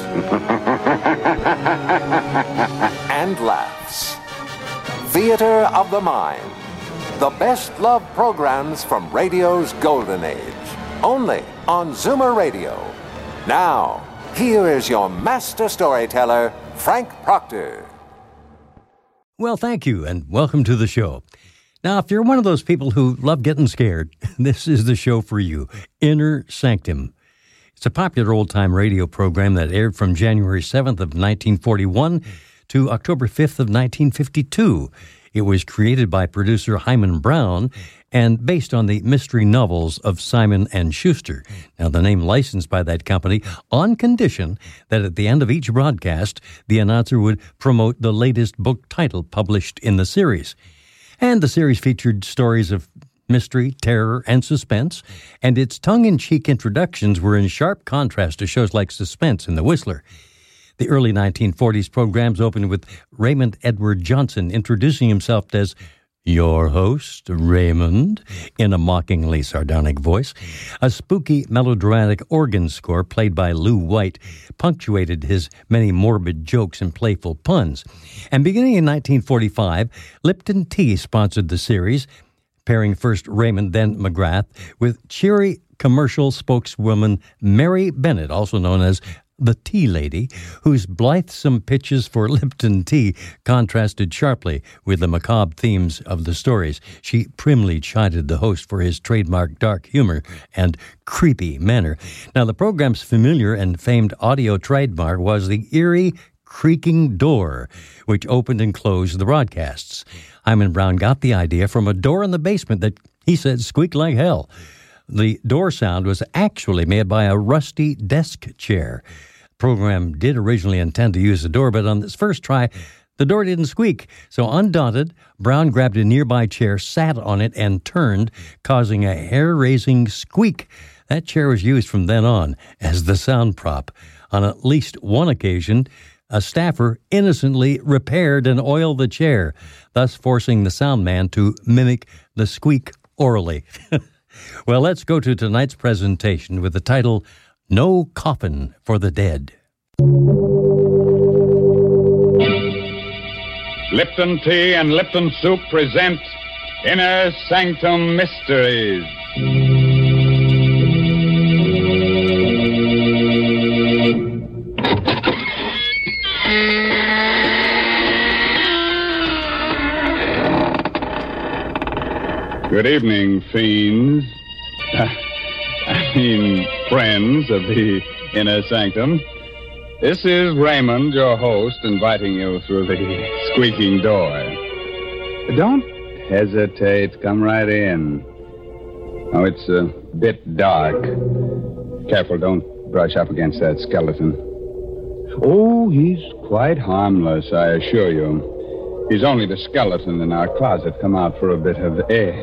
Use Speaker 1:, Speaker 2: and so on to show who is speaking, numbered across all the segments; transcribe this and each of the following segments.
Speaker 1: and laughs. Theater of the Mind. The best love programs from radio's golden age. Only on Zoomer Radio. Now, here is your master storyteller, Frank Proctor.
Speaker 2: Well, thank you, and welcome to the show. Now, if you're one of those people who love getting scared, this is the show for you Inner Sanctum. It's a popular old time radio program that aired from January 7th of 1941 to October 5th of 1952. It was created by producer Himan Brown and based on the mystery novels of Simon and Schuster. Now, the name licensed by that company on condition that at the end of each broadcast, the announcer would promote the latest book title published in the series. And the series featured stories of mystery, terror, and suspense, and its tongue in cheek introductions were in sharp contrast to shows like Suspense and The Whistler. The early 1940s programs opened with Raymond Edward Johnson introducing himself as your host, Raymond, in a mockingly sardonic voice. A spooky melodramatic organ score played by Lew White punctuated his many morbid jokes and playful puns. And beginning in 1945, Lipton Tea sponsored the series, pairing first Raymond, then McGrath, with cheery commercial spokeswoman Mary Bennett, also known as the Tea Lady, whose blithesome pitches for Lipton tea contrasted sharply with the macabre themes of the stories. She primly chided the host for his trademark dark humor and creepy manner. Now, the program's familiar and famed audio trademark was the eerie creaking door, which opened and closed the broadcasts. Himan Brown got the idea from a door in the basement that he said squeaked like hell. The door sound was actually made by a rusty desk chair. Program did originally intend to use the door, but on this first try, the door didn't squeak. So, undaunted, Brown grabbed a nearby chair, sat on it, and turned, causing a hair raising squeak. That chair was used from then on as the sound prop. On at least one occasion, a staffer innocently repaired and oiled the chair, thus forcing the sound man to mimic the squeak orally. well, let's go to tonight's presentation with the title No Coffin for the Dead.
Speaker 3: Lipton Tea and Lipton Soup present Inner Sanctum Mysteries. Good evening, fiends. I mean, friends of the Inner Sanctum. This is Raymond, your host, inviting you through the squeaking door. Don't hesitate. Come right in. Oh, it's a bit dark. Careful, don't brush up against that skeleton. Oh, he's quite harmless, I assure you. He's only the skeleton in our closet come out for a bit of air.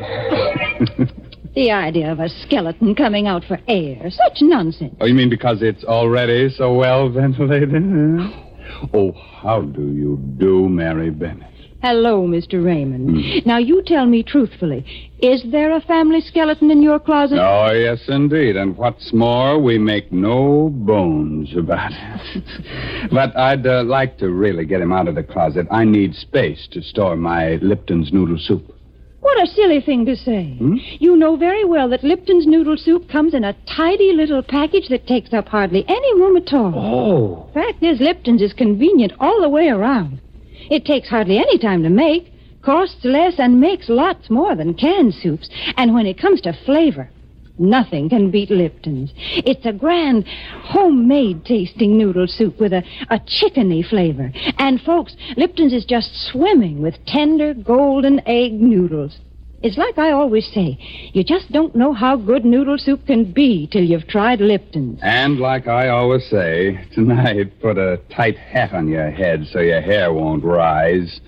Speaker 4: The idea of a skeleton coming out for air. Such nonsense.
Speaker 3: oh, you mean because it's already so well ventilated? huh? Oh, how do you do, Mary Bennett?
Speaker 4: Hello, Mr. Raymond. Now, you tell me truthfully, is there a family skeleton in your closet?
Speaker 3: Oh, yes, indeed. And what's more, we make no bones about it. but I'd uh, like to really get him out of the closet. I need space to store my Lipton's noodle soup.
Speaker 4: What a silly thing to say. You know very well that Lipton's noodle soup comes in a tidy little package that takes up hardly any room at all.
Speaker 3: Oh.
Speaker 4: Fact is, Lipton's is convenient all the way around. It takes hardly any time to make, costs less, and makes lots more than canned soups. And when it comes to flavor, nothing can beat Lipton's. It's a grand, homemade tasting noodle soup with a, a chickeny flavor. And, folks, Lipton's is just swimming with tender, golden egg noodles. It's like I always say, you just don't know how good noodle soup can be till you've tried Lipton's.
Speaker 3: And like I always say, tonight put a tight hat on your head so your hair won't rise.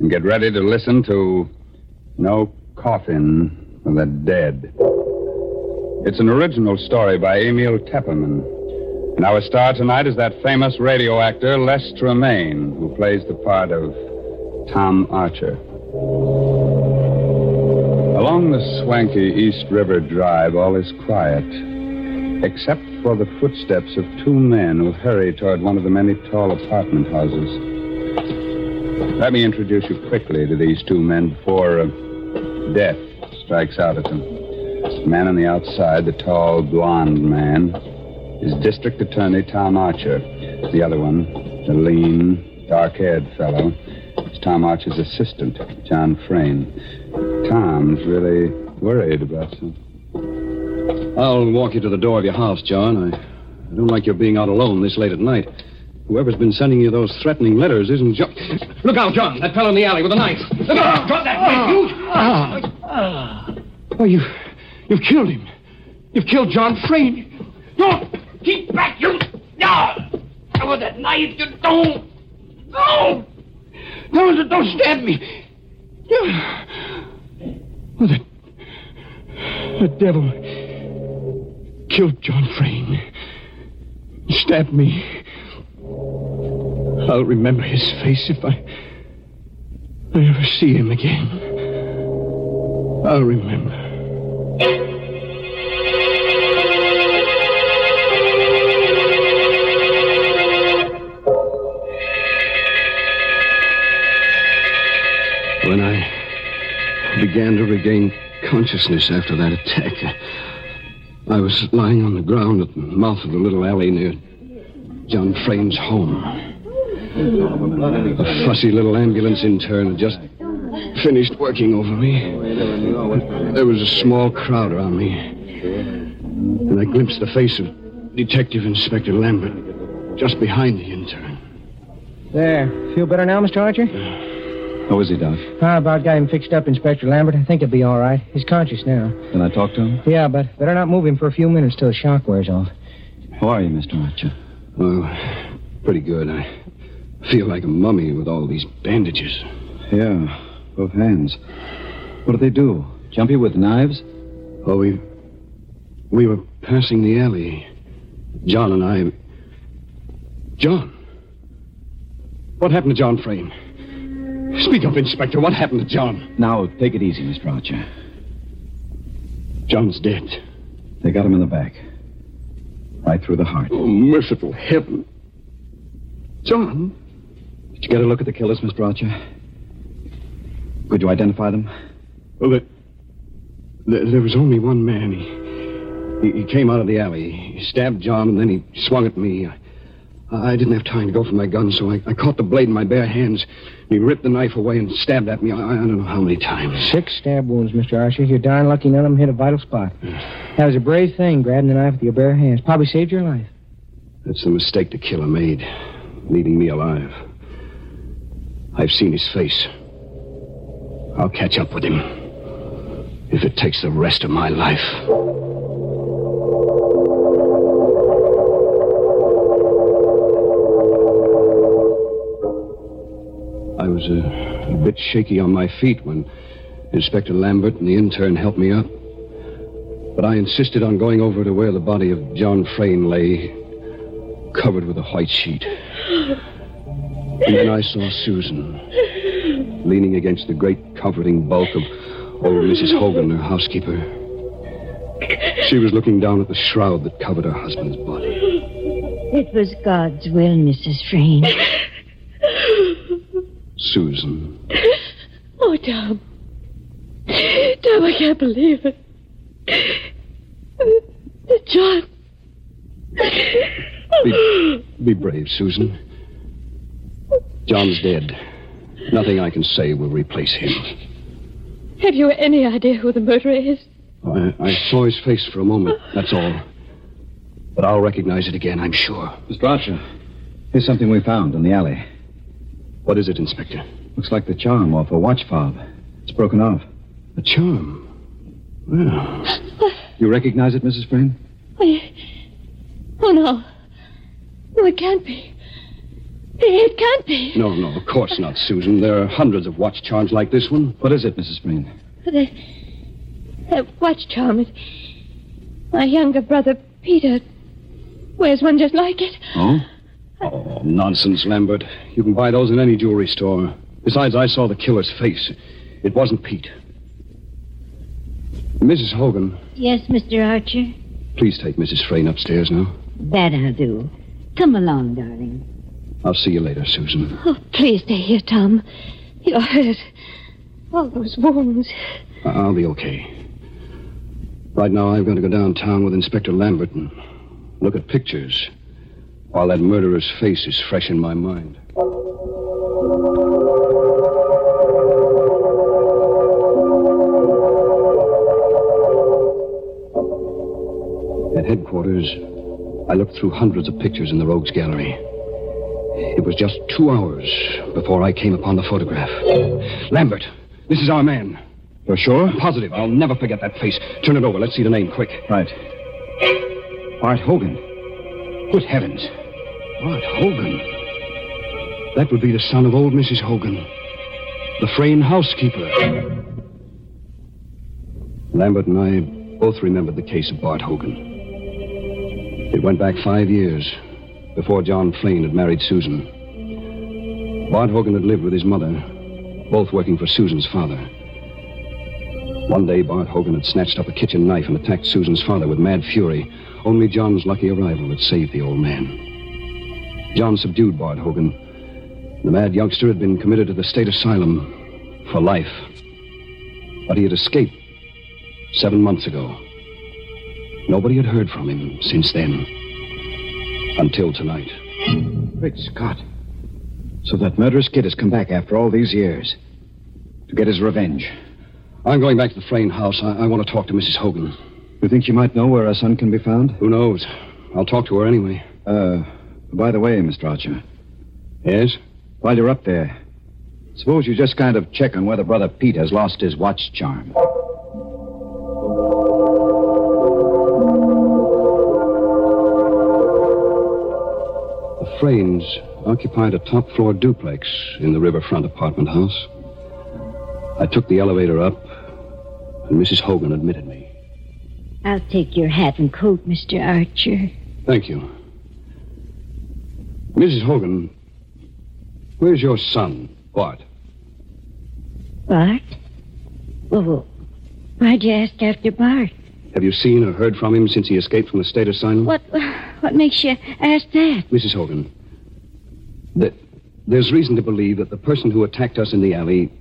Speaker 3: And get ready to listen to No Coffin for the Dead. It's an original story by Emil Tepperman. And our star tonight is that famous radio actor, Les Tremayne, who plays the part of Tom Archer. Along the swanky East River Drive, all is quiet, except for the footsteps of two men who hurry toward one of the many tall apartment houses. Let me introduce you quickly to these two men before uh, death strikes out at them. The man on the outside, the tall, blond man, is District Attorney Tom Archer. The other one, the lean, dark haired fellow, is Tom Archer's assistant, John Frayne. Tom's really worried about something.
Speaker 5: I'll walk you to the door of your house, John. I, I don't like your being out alone this late at night. Whoever's been sending you those threatening letters isn't John. Look out, John! That fellow in the alley with a knife. Look out! Ah. Drop that knife, you! Ah. Ah. Oh, you, you've killed him. You've killed John Frayne. No! Keep back, you! No! With that knife, you don't! No! No, don't stab me! Oh, the, the devil killed John Frayne. Stabbed me. I'll remember his face if I, I ever see him again. I'll remember. Began to regain consciousness after that attack, I was lying on the ground at the mouth of the little alley near John Frayne's home. A fussy little ambulance intern had just finished working over me. There was a small crowd around me. And I glimpsed the face of Detective Inspector Lambert just behind the intern.
Speaker 6: There. Feel better now, Mr. Archer?
Speaker 5: How is he, Doc?
Speaker 6: I about got him fixed up, Inspector Lambert. I think he'll be all right. He's conscious now.
Speaker 5: Can I talk to him?
Speaker 6: Yeah, but better not move him for a few minutes till the shock wears off.
Speaker 5: How are you, Mr. Archer? Oh, pretty good. I feel like a mummy with all these bandages.
Speaker 7: Yeah, both hands. What did they do? Jump you with knives?
Speaker 5: Oh, we. We were passing the alley. John and I. John? What happened to John Frayne? Speak up, Inspector. What happened to John?
Speaker 7: Now, take it easy, Mr. Archer.
Speaker 5: John's dead.
Speaker 7: They got him in the back. Right through the heart.
Speaker 5: Oh, merciful heaven. John?
Speaker 7: Did you get a look at the killers, Mr. Archer? Could you identify them?
Speaker 5: Well, there, was only one man. He, he, he came out of the alley. He stabbed John, and then he swung at me. I, I didn't have time to go for my gun, so I, I caught the blade in my bare hands. He ripped the knife away and stabbed at me. I, I don't know how many times.
Speaker 6: Six stab wounds, Mr. Archer. You're darn lucky none of them hit a vital spot. That was a brave thing, grabbing the knife with your bare hands. Probably saved your life.
Speaker 5: That's the mistake the killer made, leaving me alive. I've seen his face. I'll catch up with him. If it takes the rest of my life. I was a, a bit shaky on my feet when Inspector Lambert and the intern helped me up. But I insisted on going over to where the body of John Frayne lay, covered with a white sheet. And then I saw Susan, leaning against the great comforting bulk of old Mrs. Hogan, her housekeeper. She was looking down at the shroud that covered her husband's body.
Speaker 8: It was God's will, Mrs. Frayne.
Speaker 5: Susan.
Speaker 8: Oh, Tom. Tom, I can't believe it. John.
Speaker 5: Be, be brave, Susan. John's dead. Nothing I can say will replace him.
Speaker 8: Have you any idea who the murderer is?
Speaker 5: Oh, I, I saw his face for a moment, that's all. But I'll recognize it again, I'm sure.
Speaker 7: Mr. Archer, here's something we found in the alley.
Speaker 5: What is it, Inspector?
Speaker 7: Looks like the charm off a watch fob. It's broken off.
Speaker 5: A charm. Well,
Speaker 7: You recognize it, Mrs. Frayne?
Speaker 8: I... Oh, no. No, it can't be. It can't be.
Speaker 5: no, no, of course not, Susan. There are hundreds of watch charms like this one.
Speaker 7: What is it, Mrs. Frayne?
Speaker 8: The, that watch charm is... My younger brother, Peter, wears one just like it.
Speaker 7: Oh?
Speaker 5: Oh, nonsense, Lambert. You can buy those in any jewelry store. Besides, I saw the killer's face. It wasn't Pete. Mrs. Hogan,
Speaker 9: Yes, Mr. Archer?
Speaker 5: please take Mrs. Frayne upstairs now.
Speaker 9: That I'll do. Come along, darling.
Speaker 5: I'll see you later, Susan.
Speaker 8: Oh, please stay here, Tom. You're hurt. All those wounds.
Speaker 5: I- I'll be okay. Right now, I've got to go downtown with Inspector Lambert and look at pictures while that murderer's face is fresh in my mind. At headquarters, I looked through hundreds of pictures in the Rogues Gallery. It was just two hours before I came upon the photograph. Lambert, this is our man.
Speaker 7: You're sure?
Speaker 5: Positive. I'll never forget that face. Turn it over. Let's see the name quick.
Speaker 7: Right. Bart Hogan. Good heavens.
Speaker 5: Bart Hogan. That would be the son of old Mrs. Hogan, the Frayne housekeeper. Lambert and I both remembered the case of Bart Hogan. It went back five years before John Frayne had married Susan. Bart Hogan had lived with his mother, both working for Susan's father. One day, Bart Hogan had snatched up a kitchen knife and attacked Susan's father with mad fury. Only John's lucky arrival had saved the old man. John subdued Bart Hogan. The mad youngster had been committed to the state asylum for life. But he had escaped seven months ago. Nobody had heard from him since then. Until tonight.
Speaker 7: Great Scott. So that murderous kid has come back after all these years to get his revenge.
Speaker 5: I'm going back to the Frayne house. I, I want to talk to Mrs. Hogan.
Speaker 7: You think she might know where her son can be found?
Speaker 5: Who knows? I'll talk to her anyway.
Speaker 7: Uh, by the way, Mr. Archer,
Speaker 5: Yes?
Speaker 7: while you're up there, suppose you just kind of check on whether Brother Pete has lost his watch charm.
Speaker 5: The Fraynes occupied a top floor duplex in the riverfront apartment house. I took the elevator up, and Mrs. Hogan admitted me.
Speaker 9: I'll take your hat and coat, Mr. Archer.
Speaker 5: Thank you. Mrs. Hogan, where's your son, Bart?
Speaker 9: Bart? Well, why'd you ask after Bart?
Speaker 5: Have you seen or heard from him since he escaped from the state asylum?
Speaker 9: What what makes you ask that?
Speaker 5: Mrs. Hogan, that there's reason to believe that the person who attacked us in the alley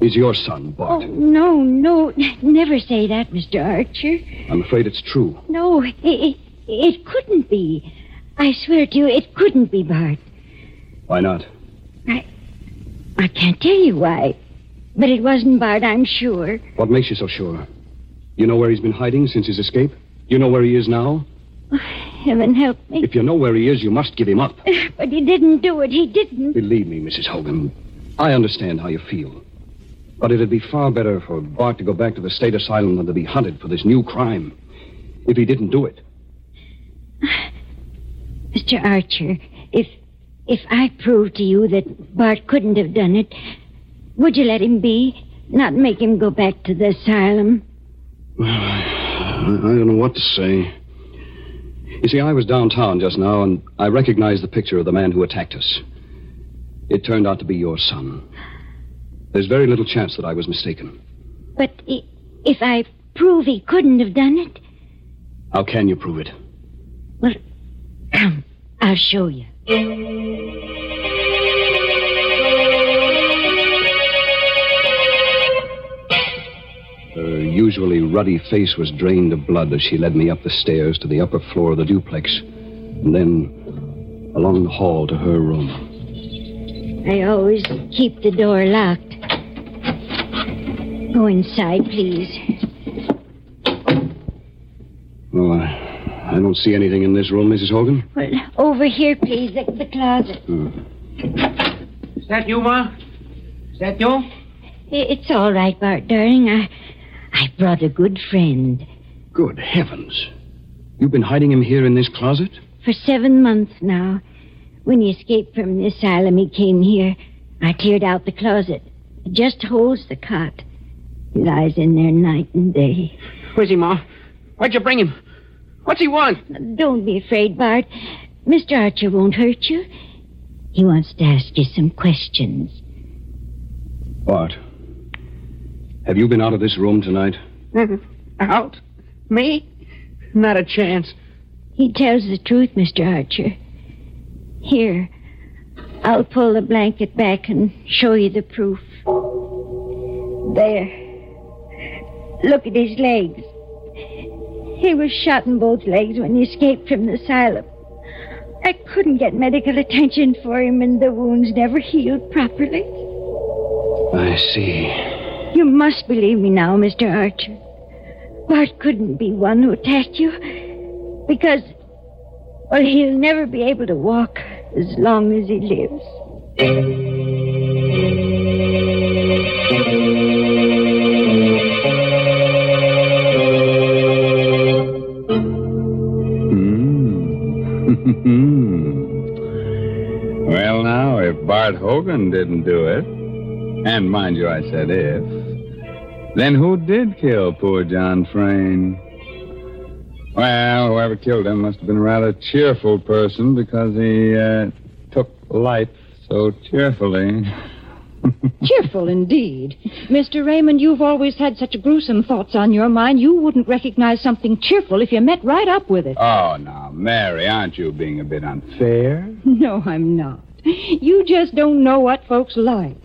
Speaker 5: is your son, Bart.
Speaker 9: Oh, no, no. Never say that, Mr. Archer.
Speaker 5: I'm afraid it's true.
Speaker 9: No, it, it, it couldn't be. I swear to you, it couldn't be Bart.
Speaker 5: Why not?
Speaker 9: I I can't tell you why. But it wasn't Bart, I'm sure.
Speaker 5: What makes you so sure? You know where he's been hiding since his escape? You know where he is now?
Speaker 9: Oh, heaven help me.
Speaker 5: If you know where he is, you must give him up.
Speaker 9: But he didn't do it. He didn't.
Speaker 5: Believe me, Mrs. Hogan, I understand how you feel. But it'd be far better for Bart to go back to the state asylum than to be hunted for this new crime. If he didn't do it.
Speaker 9: Ah, Mr. Archer, if if I prove to you that Bart couldn't have done it, would you let him be? Not make him go back to the asylum?
Speaker 5: Well, I, I don't know what to say. You see, I was downtown just now, and I recognized the picture of the man who attacked us. It turned out to be your son. There's very little chance that I was mistaken.
Speaker 9: But if I prove he couldn't have done it,
Speaker 5: How can you prove it?
Speaker 9: well, come, I'll show you.
Speaker 5: Her usually ruddy face was drained of blood as she led me up the stairs to the upper floor of the duplex, and then along the hall to her room.
Speaker 9: I always keep the door locked. Go inside, please.
Speaker 5: Well, I, I don't see anything in this room, Mrs. Hogan.
Speaker 9: Well, over here, please, the, the closet. Hmm.
Speaker 6: Is that you, Ma? Is that you?
Speaker 9: It's all right, Bart, darling. I, I brought a good friend.
Speaker 5: Good heavens. You've been hiding him here in this closet?
Speaker 9: For seven months now. When he escaped from the asylum, he came here. I cleared out the closet. It just holds the cot. He lies in there night and day.
Speaker 6: Where's he, Ma? Why'd you bring him? What's he want?
Speaker 9: Don't be afraid, Bart. Mr. Archer won't hurt you. He wants to ask you some questions.
Speaker 5: Bart, have you been out of this room tonight? Mm-hmm.
Speaker 6: Out? Me? Not a chance.
Speaker 9: He tells the truth, Mr. Archer. Here, I'll pull the blanket back and show you the proof. There. Look at his legs. He was shot in both legs when he escaped from the asylum. I couldn't get medical attention for him, and the wounds never healed properly.
Speaker 5: I see.
Speaker 9: You must believe me now, Mr. Archer. Bart couldn't be one who attacked you. Because, well, he'll never be able to walk as long as he lives.
Speaker 3: well, now, if Bart Hogan didn't do it, and mind you, I said if, then who did kill poor John Frayne? Well, whoever killed him must have been a rather cheerful person because he uh, took life so cheerfully.
Speaker 4: Cheerful indeed. Mr. Raymond, you've always had such gruesome thoughts on your mind, you wouldn't recognize something cheerful if you met right up with it.
Speaker 3: Oh, now, Mary, aren't you being a bit unfair?
Speaker 4: No, I'm not. You just don't know what folks like.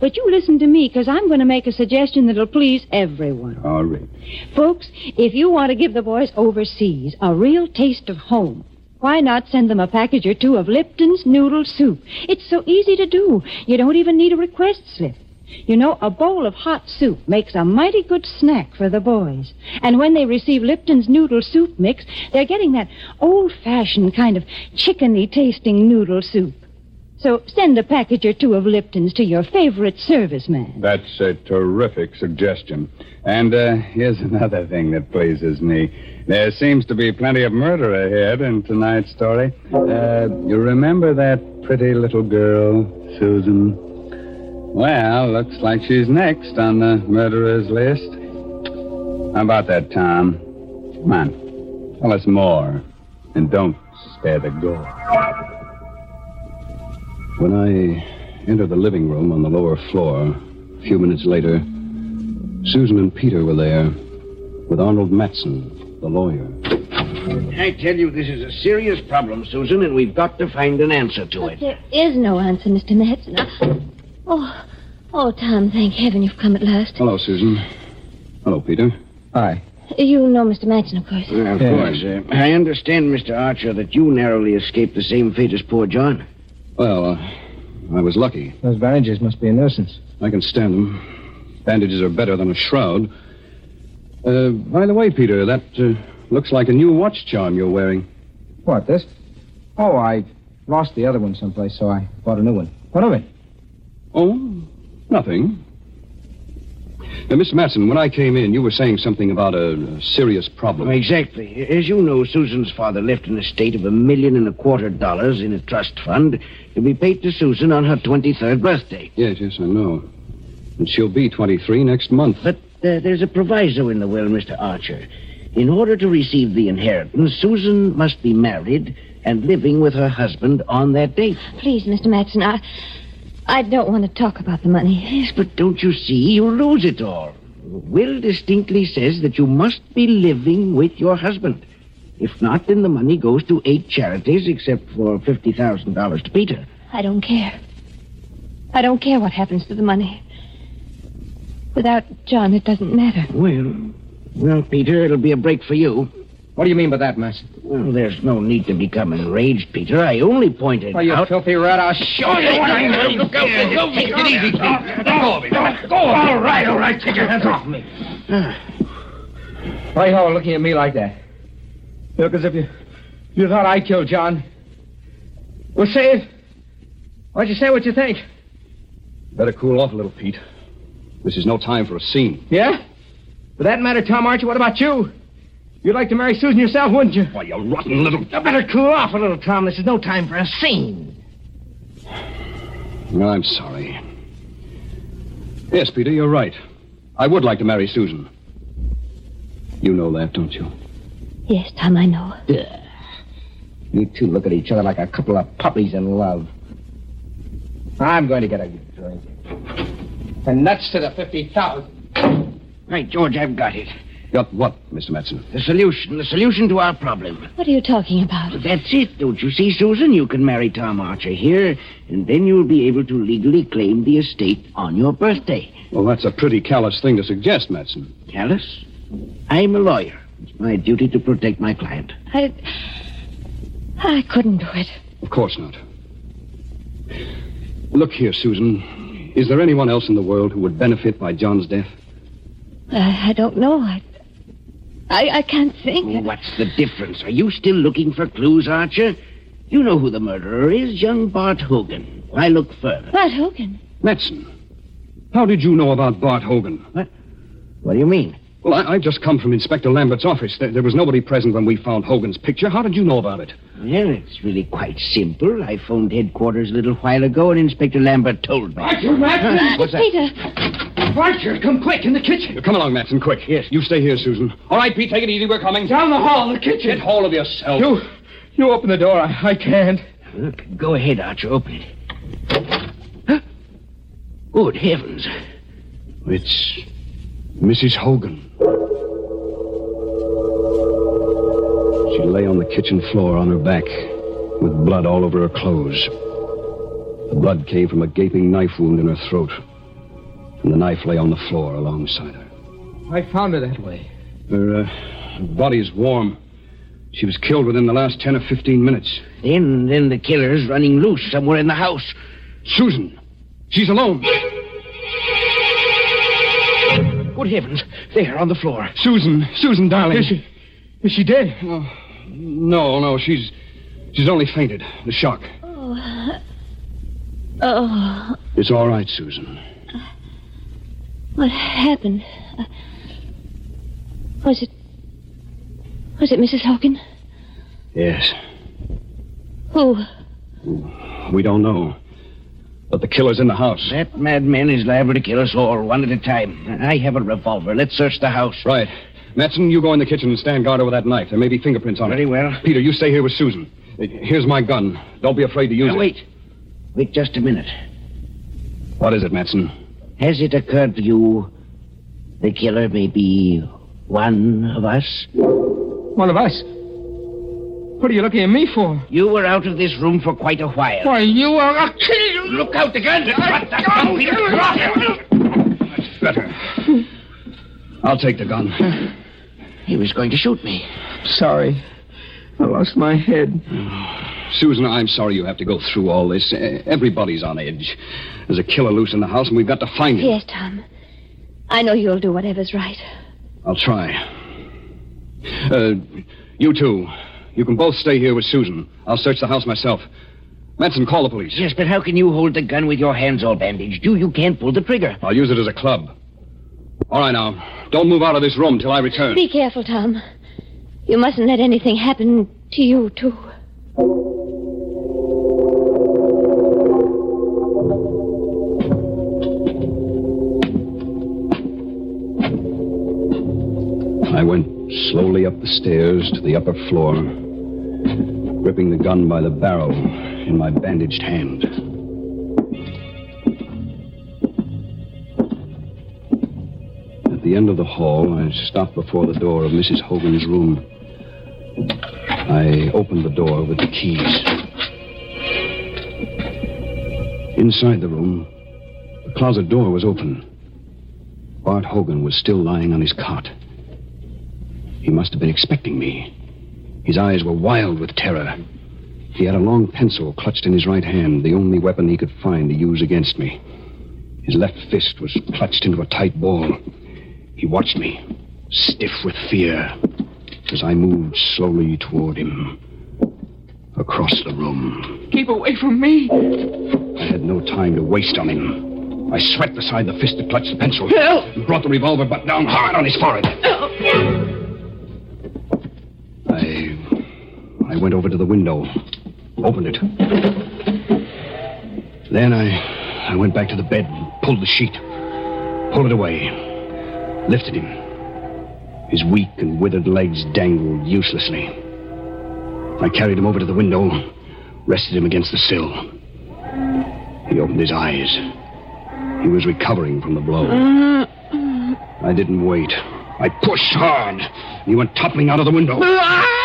Speaker 4: But you listen to me, because I'm going to make a suggestion that'll please everyone.
Speaker 3: All right.
Speaker 4: Folks, if you want to give the boys overseas a real taste of home, why not send them a package or two of Lipton's noodle soup? It's so easy to do. You don't even need a request slip. You know, a bowl of hot soup makes a mighty good snack for the boys. And when they receive Lipton's noodle soup mix, they're getting that old-fashioned kind of chickeny tasting noodle soup. So send a package or two of Lipton's to your favorite serviceman.
Speaker 3: That's a terrific suggestion. And uh, here's another thing that pleases me. There seems to be plenty of murder ahead in tonight's story. Uh, you remember that pretty little girl, Susan? Well, looks like she's next on the murderer's list. How about that, Tom? Come on. Tell us more. And don't spare the gore.
Speaker 5: When I entered the living room on the lower floor, a few minutes later, Susan and Peter were there with Arnold Matson, the lawyer.
Speaker 10: I tell you, this is a serious problem, Susan, and we've got to find an answer to it.
Speaker 8: There is no answer, Mr. Matson. Oh, oh, Tom, thank heaven you've come at last.
Speaker 5: Hello, Susan. Hello, Peter.
Speaker 6: Hi.
Speaker 8: You know Mr. Matson, of course.
Speaker 10: Uh, of
Speaker 6: Yeah.
Speaker 10: course. Uh, I understand, Mr. Archer, that you narrowly escaped the same fate as poor John.
Speaker 5: Well, uh, I was lucky.
Speaker 6: Those bandages must be a nuisance.
Speaker 5: I can stand them. Bandages are better than a shroud. Uh, by the way, Peter, that uh, looks like a new watch charm you're wearing.
Speaker 6: What, this? Oh, I lost the other one someplace, so I bought a new one. What of it?
Speaker 5: Oh, nothing. Uh, Mr. Matson, when I came in, you were saying something about a, a serious problem.
Speaker 10: Exactly. As you know, Susan's father left an estate of a million and a quarter dollars in a trust fund to be paid to Susan on her 23rd birthday.
Speaker 5: Yes, yes, I know. And she'll be 23 next month.
Speaker 10: But uh, there's a proviso in the will, Mr. Archer. In order to receive the inheritance, Susan must be married and living with her husband on that date.
Speaker 8: Please, Mr. Matson, I, I don't want to talk about the money.
Speaker 10: Yes, but don't you see? You'll lose it all. Will distinctly says that you must be living with your husband. If not, then the money goes to eight charities, except for $50,000 to Peter.
Speaker 8: I don't care. I don't care what happens to the money. Without John, it doesn't matter.
Speaker 10: Well, well, Peter, it'll be a break for you.
Speaker 6: What do you mean by that, Matson?
Speaker 10: Well, there's no need to become enraged, Peter. I only pointed
Speaker 6: Oh, you
Speaker 10: out.
Speaker 6: filthy rat, I'll show you what I know.
Speaker 10: Look out, look out.
Speaker 6: Take it easy, Pete.
Speaker 10: Let go of me. Let go of me.
Speaker 6: All right, all right. Take your hands off me. Why are you all looking at me like that? Look as if you, you thought I killed John. Well, say it. Why'd you say what you think?
Speaker 5: Better cool off a little, Pete. This is no time for a scene.
Speaker 6: Yeah? For that matter, Tom Archer, what about you? You'd like to marry Susan yourself, wouldn't you?
Speaker 5: Why, you rotten little.
Speaker 6: You better cool off a little, Tom. This is no time for a scene.
Speaker 5: I'm sorry. Yes, Peter, you're right. I would like to marry Susan. You know that, don't you?
Speaker 9: Yes, Tom, I know.
Speaker 10: You two look at each other like a couple of puppies in love.
Speaker 6: I'm going to get a drink. And nuts to the 50,000.
Speaker 10: Right, George, I've got it.
Speaker 5: Got what, Mr. Matson?
Speaker 10: The solution, the solution to our problem.
Speaker 9: What are you talking about?
Speaker 10: That's it, don't you see, Susan? You can marry Tom Archer here, and then you'll be able to legally claim the estate on your birthday.
Speaker 5: Well, that's a pretty callous thing to suggest, Matson.
Speaker 10: Callous? I'm a lawyer. It's my duty to protect my client.
Speaker 9: I. I couldn't do it.
Speaker 5: Of course not. Look here, Susan. Is there anyone else in the world who would benefit by John's death?
Speaker 9: I, I don't know. I, I. I can't think.
Speaker 10: Oh, what's the difference? Are you still looking for clues, Archer? You know who the murderer is, young Bart Hogan. Why look further?
Speaker 9: Bart Hogan?
Speaker 5: Matson. How did you know about Bart Hogan?
Speaker 10: What? What do you mean?
Speaker 5: Well, I, I've just come from Inspector Lambert's office. There, there was nobody present when we found Hogan's picture. How did you know about it?
Speaker 10: Well, it's really quite simple. I phoned headquarters a little while ago, and Inspector Lambert told me.
Speaker 6: Archer, Matson!
Speaker 10: Huh? What's that?
Speaker 9: Peter!
Speaker 6: Archer, come quick, in the kitchen.
Speaker 5: Come along, Matson, quick.
Speaker 10: Yes.
Speaker 5: You stay here, Susan. All right, Pete, take it easy. We're coming.
Speaker 6: Down the hall, the kitchen.
Speaker 5: Get hold of yourself.
Speaker 6: You, you open the door. I, I can't.
Speaker 10: Look, go ahead, Archer. Open it. Huh? Good heavens.
Speaker 5: It's Mrs. Hogan. She lay on the kitchen floor on her back, with blood all over her clothes. The blood came from a gaping knife wound in her throat, and the knife lay on the floor alongside her.
Speaker 6: I found her that way.
Speaker 5: Her, uh, her body's warm. She was killed within the last 10 or 15 minutes.
Speaker 10: Then, then the killer's running loose somewhere in the house.
Speaker 5: Susan! She's alone!
Speaker 10: Good heavens. There, on the floor.
Speaker 5: Susan! Susan, darling!
Speaker 6: Is she, is she dead?
Speaker 5: Oh, no, no, she's. She's only fainted. The shock.
Speaker 9: Oh. Oh.
Speaker 5: It's all right, Susan.
Speaker 9: What happened? Uh, was it. Was it Mrs. Hogan?
Speaker 5: Yes.
Speaker 9: Who?
Speaker 5: We don't know. But the killer's in the house.
Speaker 10: That madman is liable to kill us all, one at a time. I have a revolver. Let's search the house.
Speaker 5: Right. Matson, you go in the kitchen and stand guard over that knife. There may be fingerprints on it.
Speaker 10: Very well.
Speaker 5: Peter, you stay here with Susan. Here's my gun. Don't be afraid to use
Speaker 10: Now,
Speaker 5: it.
Speaker 10: wait. Wait just a minute.
Speaker 5: What is it, Matson?
Speaker 10: Has it occurred to you the killer may be one of us?
Speaker 6: One of us. What are you looking at me for?
Speaker 10: You were out of this room for quite a while.
Speaker 6: Why, you are. I'll kill you!
Speaker 10: Look out, the gun! Drop that gun, Peter! Drop it!
Speaker 5: That's better. I'll take the gun.
Speaker 10: He was going to shoot me.
Speaker 6: Sorry. I lost my head.
Speaker 5: Susan, I'm sorry you have to go through all this. Everybody's on edge. There's a killer loose in the house, and we've got to find him.
Speaker 9: Yes, Tom. I know you'll do whatever's right.
Speaker 5: I'll try. Uh, you two. You can both stay here with Susan. I'll search the house myself. Matson, call the police.
Speaker 10: Yes, but how can you hold the gun with your hands all bandaged? You, you can't pull the trigger.
Speaker 5: I'll use it as a club. All right, now. Don't move out of this room till I return.
Speaker 9: Be careful, Tom. You mustn't let anything happen to you, too.
Speaker 5: I went slowly up the stairs to the upper floor, gripping the gun by the barrel in my bandaged hand. At the end of the hall, I stopped before the door of Mrs. Hogan's room. I opened the door with the keys. Inside the room, the closet door was open. Bart Hogan was still lying on his cot. He must have been expecting me. His eyes were wild with terror. He had a long pencil clutched in his right hand, the only weapon he could find to use against me. His left fist was clutched into a tight ball. He watched me, stiff with fear, as I moved slowly toward him. Across the room.
Speaker 6: Keep away from me.
Speaker 5: I had no time to waste on him. I swept beside the fist that clutched the pencil.
Speaker 10: Help!
Speaker 5: And brought the revolver butt down hard on his forehead. I. I went over to the window, opened it. Then I. I went back to the bed and pulled the sheet, pulled it away, lifted him. His weak and withered legs dangled uselessly. I carried him over to the window, rested him against the sill. He opened his eyes. He was recovering from the blow. I didn't wait. I pushed hard. He went toppling out of the window. Ah!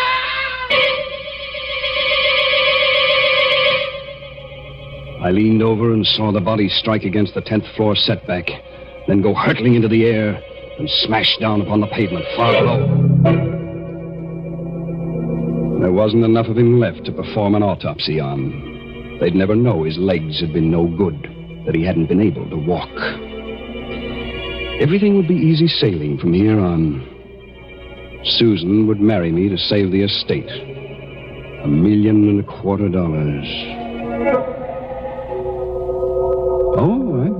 Speaker 5: I leaned over and saw the body strike against the 10th floor setback, then go hurtling into the air and smash down upon the pavement far below. There wasn't enough of him left to perform an autopsy on. They'd never know his legs had been no good, that he hadn't been able to walk. Everything would be easy sailing from here on. Susan would marry me to save the estate. A million and a quarter dollars.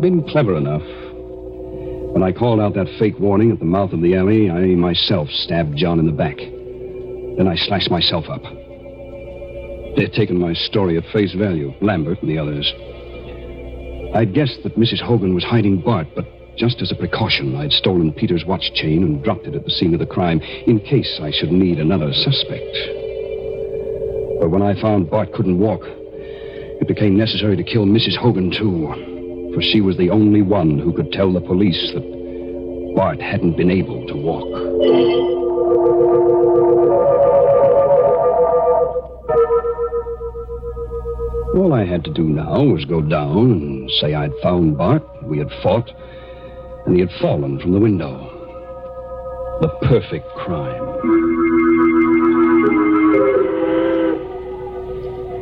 Speaker 5: Been clever enough. When I called out that fake warning at the mouth of the alley, I myself stabbed John in the back. Then I slashed myself up. They'd taken my story at face value, Lambert and the others. I'd guessed that Mrs. Hogan was hiding Bart, but just as a precaution, I'd stolen Peter's watch chain and dropped it at the scene of the crime in case I should need another suspect. But when I found Bart couldn't walk, it became necessary to kill Mrs. Hogan, too, for she was the only one who could tell the police that Bart hadn't been able to walk. All I had to do now was go down and say I'd found Bart, we had fought, and he had fallen from the window. The perfect crime.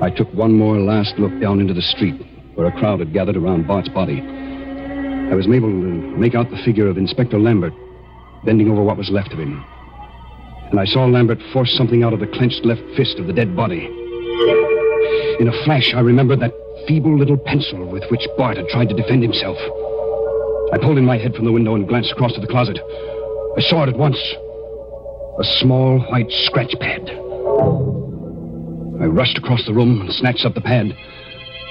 Speaker 5: I took one more last look down into the street where a crowd had gathered around Bart's body. I was able to make out the figure of Inspector Lambert bending over what was left of him. And I saw Lambert force something out of the clenched left fist of the dead body. In a flash, I remembered that feeble little pencil with which Bart had tried to defend himself. I pulled in my head from the window and glanced across to the closet. I saw it at once. A small white scratch pad. I rushed across the room and snatched up the pad.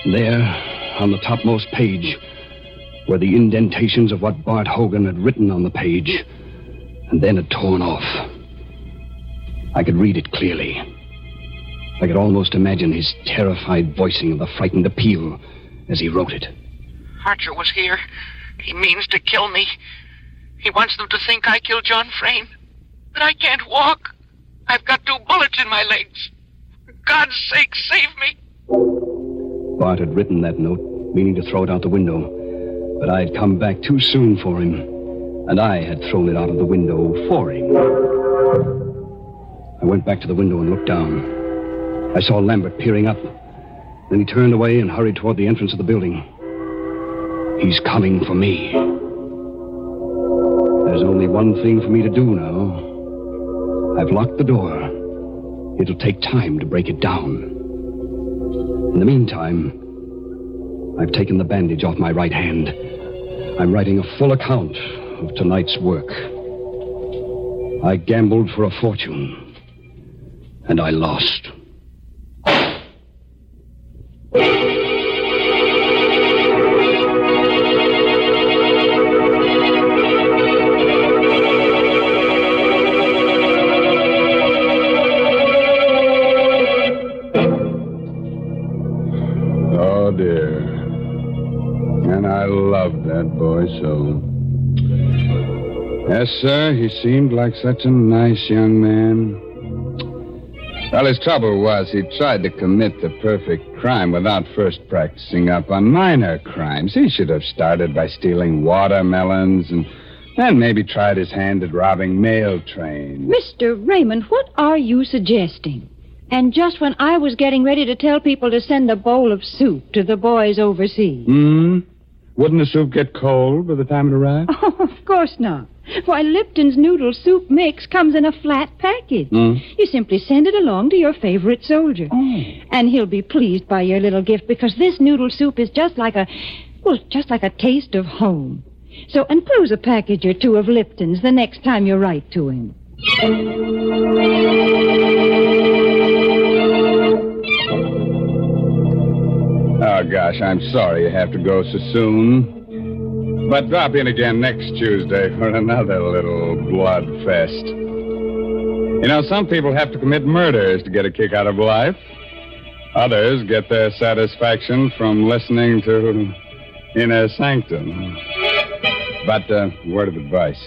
Speaker 5: There, on the topmost page, were the indentations of what Bart Hogan had written on the page and then had torn off. I could read it clearly. I could almost imagine his terrified voicing of the frightened appeal as he wrote it.
Speaker 11: Archer was here. He means to kill me. He wants them to think I killed John Frayne. But I can't walk. I've got two bullets in my legs. For God's sake, save me.
Speaker 5: Bart had written that note, meaning to throw it out the window. But I had come back too soon for him, and I had thrown it out of the window for him. I went back to the window and looked down. I saw Lambert peering up. Then he turned away and hurried toward the entrance of the building. He's coming for me. There's only one thing for me to do now. I've locked the door. It'll take time to break it down. In the meantime, I've taken the bandage off my right hand. I'm writing a full account of tonight's work. I gambled for a fortune, and I lost.
Speaker 3: Sir, he seemed like such a nice young man. Well, his trouble was he tried to commit the perfect crime without first practicing up on minor crimes. He should have started by stealing watermelons and then maybe tried his hand at robbing mail trains.
Speaker 4: Mr. Raymond, what are you suggesting? And just when I was getting ready to tell people to send a bowl of soup to the boys overseas.
Speaker 3: Hmm? Wouldn't the soup get cold by the time it arrived?
Speaker 4: Oh, of course not. Why, Lipton's noodle soup mix comes in a flat package.
Speaker 3: Hmm?
Speaker 4: You simply send it along to your favorite soldier. And he'll be pleased by your little gift because this noodle soup is just like a. Well, just like a taste of home. So enclose a package or two of Lipton's the next time you write to him.
Speaker 3: Oh, gosh, I'm sorry you have to go so soon. But drop in again next Tuesday for another little blood fest. You know, some people have to commit murders to get a kick out of life. Others get their satisfaction from listening to Inner Sanctum. But, uh, word of advice.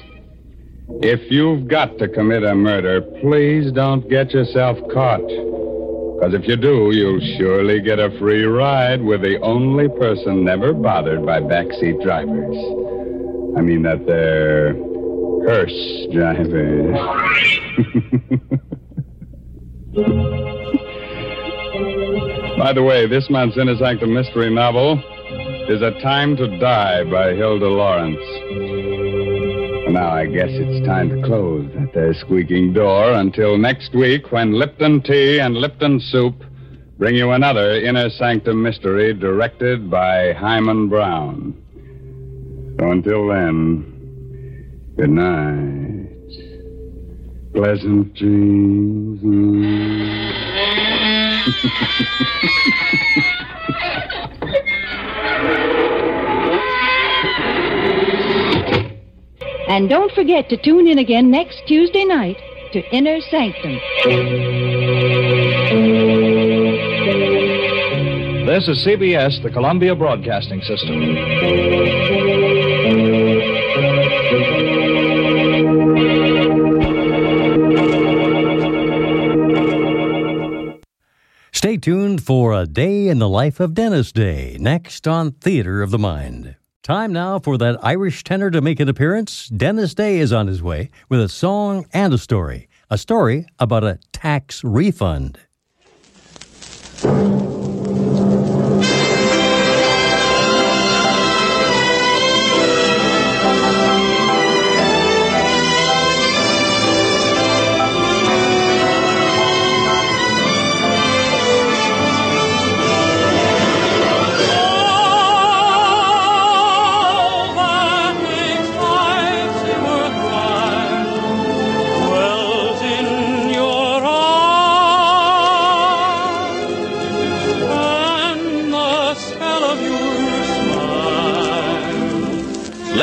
Speaker 3: If you've got to commit a murder, please don't get yourself caught. Because if you do, you'll surely get a free ride with the only person never bothered by backseat drivers. I mean that they're hearse drivers. By the way, this month's Inner Sanctum mystery novel is A Time to Die by Hilda Lawrence. Now I guess it's time to close that there squeaking door until next week when Lipton Tea and Lipton Soup bring you another Inner Sanctum mystery directed by Himan Brown. So until then, good night. Pleasant dreams.
Speaker 4: And don't forget to tune in again next Tuesday night to Inner Sanctum.
Speaker 12: This is CBS, the Columbia Broadcasting System.
Speaker 2: Stay tuned for A Day in the Life of Dennis Day, next on Theater of the Mind. Time now for that Irish tenor to make an appearance. Dennis Day is on his way with a song and a story. A story about a tax refund.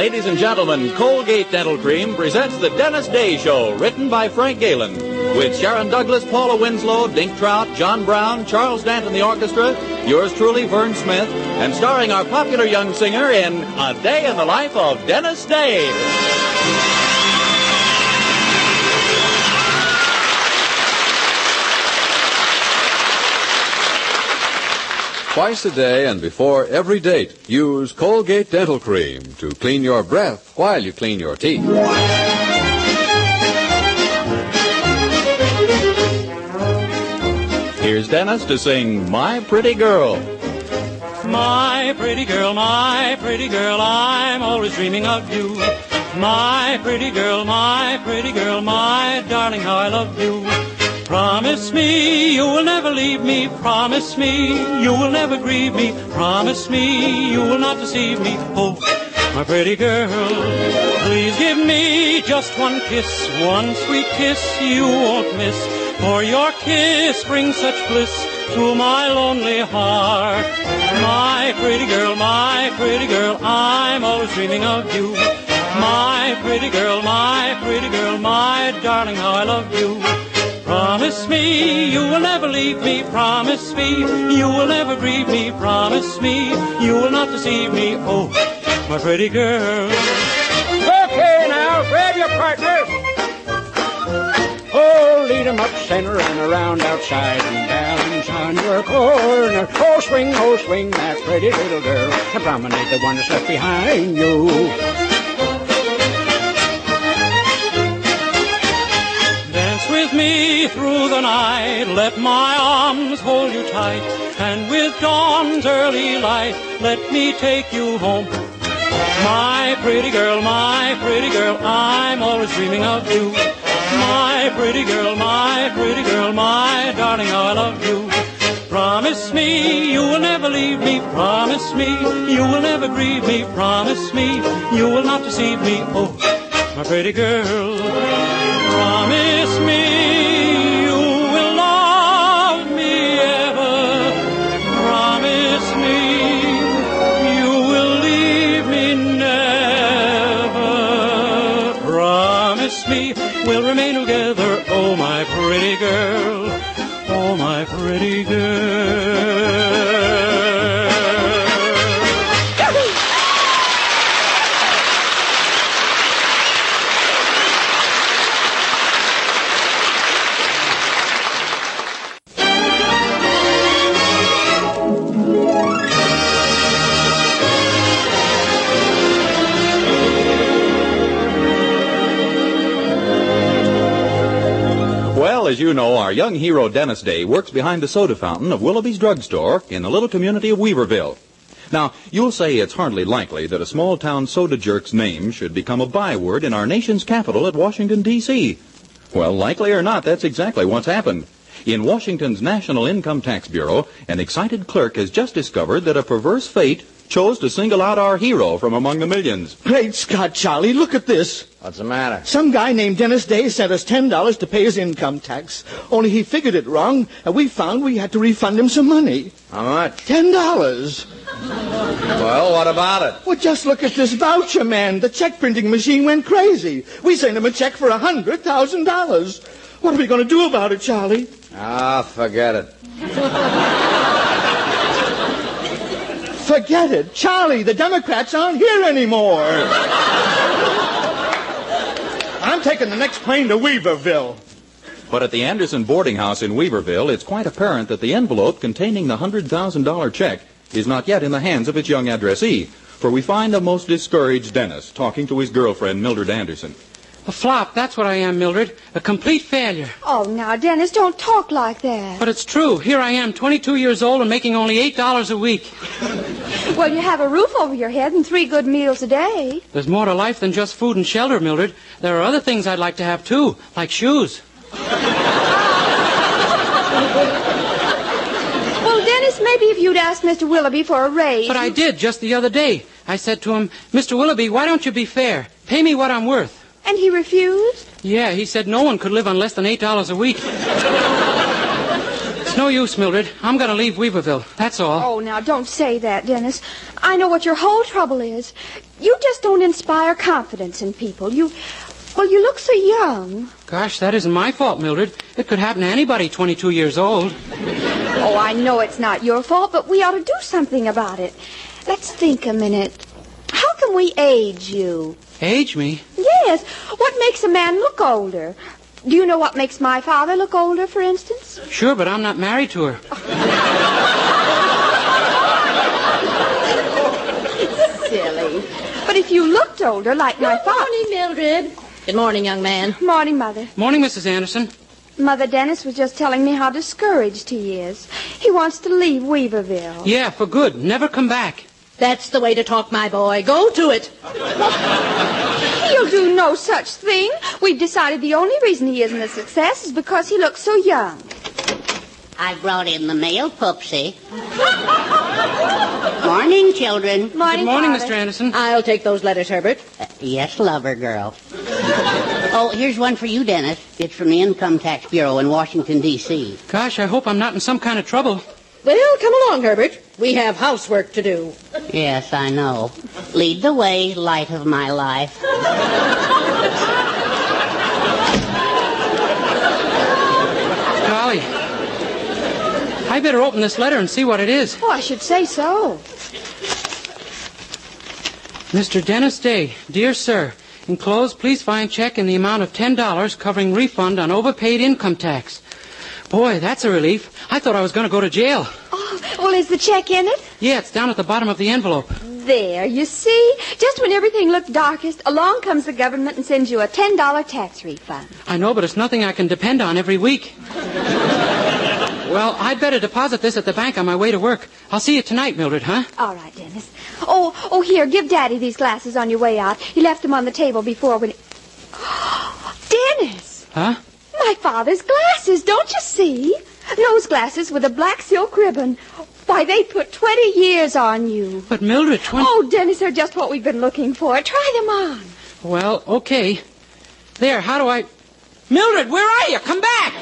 Speaker 13: Ladies and gentlemen, Colgate Dental Cream presents the Dennis Day Show, written by Frank Galen, with Sharon Douglas, Paula Winslow, Dink Trout, John Brown, Charles Dant in the orchestra, yours truly, Vern Smith, and starring our popular young singer in A Day in the Life of Dennis Day.
Speaker 14: Twice a day and before every date, use Colgate Dental Cream to clean your breath while you clean your teeth.
Speaker 13: Here's Dennis to sing My Pretty Girl.
Speaker 15: My pretty girl, my pretty girl, I'm always dreaming of you. My pretty girl, my pretty girl, my darling, how I love you. Promise me you will never leave me. Promise me you will never grieve me. Promise me you will not deceive me. Oh, my pretty girl, please give me just one kiss, one sweet kiss you won't miss. For your kiss brings such bliss to my lonely heart. My pretty girl, my pretty girl, I'm always dreaming of you. My pretty girl, my pretty girl, my darling, how I love you. Promise me you will never leave me. Promise me you will never grieve me. Promise me you will not deceive me. Oh, my pretty girl.
Speaker 16: Okay, now, grab your partner. Oh, lead 'em up center and around outside and down on your corner. Oh, swing, oh, swing that pretty little girl and promenade the one that's left behind you.
Speaker 15: Me through the night. Let my arms hold you tight. And with dawn's early light, let me take you home. My pretty girl, my pretty girl, I'm always dreaming of you. My pretty girl, my pretty girl, my darling, how I love you.
Speaker 17: Promise me you will never leave me. Promise me you will never grieve me. Promise me you will not deceive me. Oh, my pretty girl.
Speaker 13: As you know, our young hero Dennis Day works behind the soda fountain of Willoughby's drugstore in the little community of Weaverville. Now, you'll say it's hardly likely that a small town soda jerk's name should become a byword in our nation's capital at Washington, D.C. Well, likely or not, that's exactly what's happened. In Washington's National Income Tax Bureau, an excited clerk has just discovered that a perverse fate chose to single out our hero from among the millions.
Speaker 18: Great Scott, Charlie, look at this.
Speaker 19: What's the matter?
Speaker 18: Some guy named Dennis Day sent us $10 to pay his income tax. Only he figured it wrong, and we found we had to refund him some money.
Speaker 19: How much?
Speaker 18: $10.
Speaker 19: Well, what about it?
Speaker 18: Well, just look at this voucher, man. The check printing machine went crazy. We sent him a check for a $100,000. What are we going to do about it, Charlie?
Speaker 19: Ah, forget it.
Speaker 18: Forget it. Charlie, the Democrats aren't here anymore. I'm taking the next plane to Weaverville.
Speaker 13: But at the Anderson boarding house in Weaverville, it's quite apparent that the envelope containing the $100,000 check is not yet in the hands of its young addressee. For we find a most discouraged Dennis talking to his girlfriend, Mildred Anderson.
Speaker 15: A flop, that's what I am, Mildred. A complete failure.
Speaker 20: Oh, now, Dennis, don't talk like that.
Speaker 15: But it's true. Here I am, 22 years old and making only $8 a week.
Speaker 20: Well, you have a roof over your head and three good meals a day.
Speaker 15: There's more to life than just food and shelter, Mildred. There are other things I'd like to have, too, like shoes.
Speaker 20: Well, Dennis, maybe if you'd asked Mr. Willoughby for a raise.
Speaker 15: But I did just the other day. I said to him, Mr. Willoughby, why don't you be fair? Pay me what I'm worth.
Speaker 20: And he refused?
Speaker 15: Yeah, he said no one could live on less than $8 a week. it's no use, Mildred. I'm going to leave Weaverville. That's all.
Speaker 20: Oh, now, don't say that, Dennis. I know what your whole trouble is. You just don't inspire confidence in people. You, well, you look so young.
Speaker 15: Gosh, that isn't my fault, Mildred. It could happen to anybody 22 years old.
Speaker 20: Oh, I know it's not your fault, but we ought to do something about it. Let's think a minute. How can we age you?
Speaker 15: Age me?
Speaker 20: Yes. What makes a man look older? Do you know what makes my father look older, for instance?
Speaker 15: Sure, but I'm not married to her.
Speaker 20: Silly. But if you looked older, like my father.
Speaker 21: Good morning, Mildred. Good morning, young man.
Speaker 20: Morning, Mother.
Speaker 15: Morning, Mrs. Anderson.
Speaker 20: Mother Dennis was just telling me how discouraged he is. He wants to leave Weaverville.
Speaker 15: Yeah, for good. Never come back.
Speaker 21: That's the way to talk, my boy. Go to it.
Speaker 20: He'll do no such thing. We've decided the only reason he isn't a success is because he looks so young.
Speaker 22: I brought in the mail, Pupsy. morning, children.
Speaker 20: Morning,
Speaker 15: Good morning,
Speaker 20: Father.
Speaker 15: Mr. Anderson.
Speaker 21: I'll take those letters, Herbert.
Speaker 22: Uh, yes, lover girl. oh, here's one for you, Dennis. It's from the Income Tax Bureau in Washington, D.C.
Speaker 15: Gosh, I hope I'm not in some kind of trouble.
Speaker 21: Well, come along, Herbert. We have housework to do.
Speaker 22: Yes, I know. Lead the way, light of my life.
Speaker 15: Golly. I better open this letter and see what it is.
Speaker 20: Oh, I should say so.
Speaker 15: Mr. Dennis Day, dear sir, enclosed, please find check in the amount of $10 covering refund on overpaid income tax. Boy, that's a relief. I thought I was going to go to jail.
Speaker 20: Oh, well, is the check in it?
Speaker 15: Yeah, it's down at the bottom of the envelope.
Speaker 20: There, you see? Just when everything looked darkest, along comes the government and sends you a $10 tax refund.
Speaker 15: I know, but it's nothing I can depend on every week. well, I'd better deposit this at the bank on my way to work. I'll see you tonight, Mildred, huh?
Speaker 20: All right, Dennis. Oh, oh, here, give Daddy these glasses on your way out. He left them on the table before when... Dennis!
Speaker 15: Huh?
Speaker 20: My father's glasses, don't you see? Nose glasses with a black silk ribbon. Why, they put 20 years on you.
Speaker 15: But Mildred, 20...
Speaker 20: Oh, Dennis, they're just what we've been looking for. Try them on.
Speaker 15: Well, okay. There, how do I... Mildred, where are you? Come back!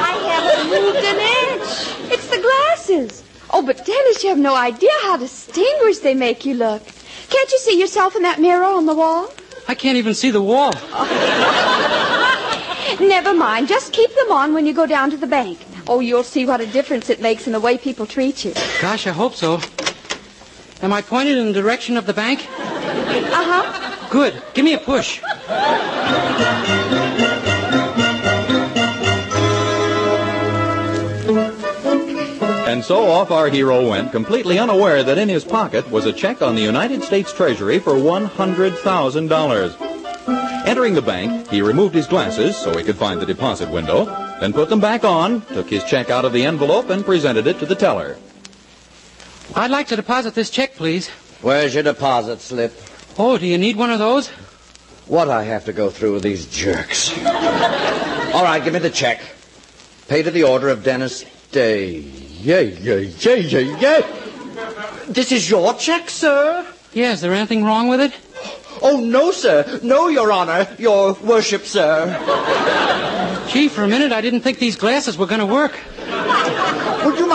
Speaker 20: I haven't moved an inch. It's the glasses. Oh, but Dennis, you have no idea how distinguished they make you look. Can't you see yourself in that mirror on the wall?
Speaker 15: I can't even see the wall.
Speaker 20: Never mind. Just keep them on when you go down to the bank. Oh, you'll see what a difference it makes in the way people treat you.
Speaker 15: Gosh, I hope so. Am I pointed in the direction of the bank?
Speaker 20: Uh-huh.
Speaker 15: Good. Give me a push.
Speaker 13: And so off our hero went, completely unaware that in his pocket was a check on the United States Treasury for $100,000. Entering the bank, he removed his glasses so he could find the deposit window, then put them back on, took his check out of the envelope, and presented it to the teller.
Speaker 15: I'd like to deposit this check, please.
Speaker 19: Where's your deposit slip?
Speaker 15: Oh, do you need one of those?
Speaker 19: What I have to go through with these jerks. All right, give me the check. Pay to the order of Dennis Day. Yay, yay, yay, yay, yay. This is your check, sir?
Speaker 15: Yeah, is there anything wrong with it?
Speaker 18: Oh, no, sir. No, Your Honor. Your worship, sir.
Speaker 15: Gee, for a minute I didn't think these glasses were going to work.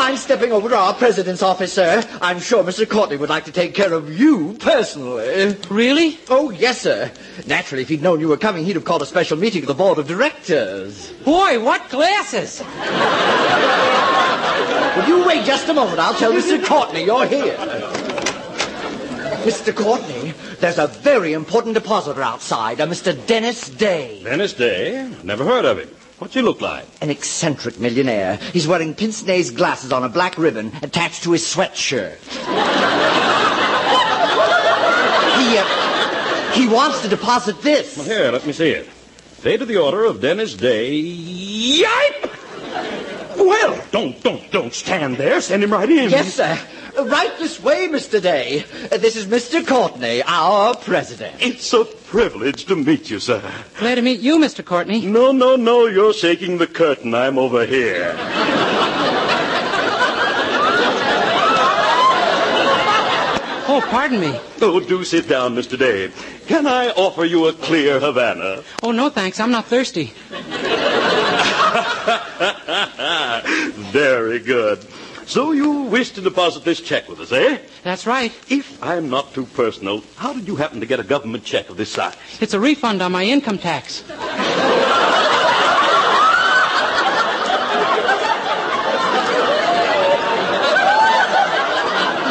Speaker 18: Would you mind stepping over to our president's office, sir? I'm sure Mr. Courtney would like to take care of you personally.
Speaker 15: Really?
Speaker 18: Oh, yes, sir. Naturally, if he'd known you were coming, he'd have called a special meeting of the board of directors.
Speaker 15: Boy, what glasses!
Speaker 18: Will you wait just a moment? I'll tell Mr. Courtney you're here. Mr. Courtney, there's a very important depositor outside, a Mr. Dennis Day.
Speaker 23: Dennis Day? Never heard of him. What's he look like?
Speaker 18: An eccentric millionaire. He's wearing pince-nez glasses on a black ribbon attached to his sweatshirt. he, uh, he wants to deposit this.
Speaker 23: Well, here, let me see it. Pay to the order of Dennis Day. Yipe! Well, don't, don't, don't stand there. Send him right in.
Speaker 18: Yes, sir. Right this way, Mr. Day. Uh, This is Mr. Courtney, our president.
Speaker 23: It's a privilege to meet you, sir.
Speaker 15: Glad to meet you, Mr. Courtney.
Speaker 23: No, no, no. You're shaking the curtain. I'm over here.
Speaker 15: Oh, pardon me.
Speaker 23: Oh, do sit down, Mr. Day. Can I offer you a clear Havana?
Speaker 15: Oh, no, thanks. I'm not thirsty.
Speaker 23: Very good. So you wish to deposit this check with us, eh?
Speaker 15: That's right.
Speaker 23: If I'm not too personal, how did you happen to get a government check of this size?
Speaker 15: It's a refund on my income tax.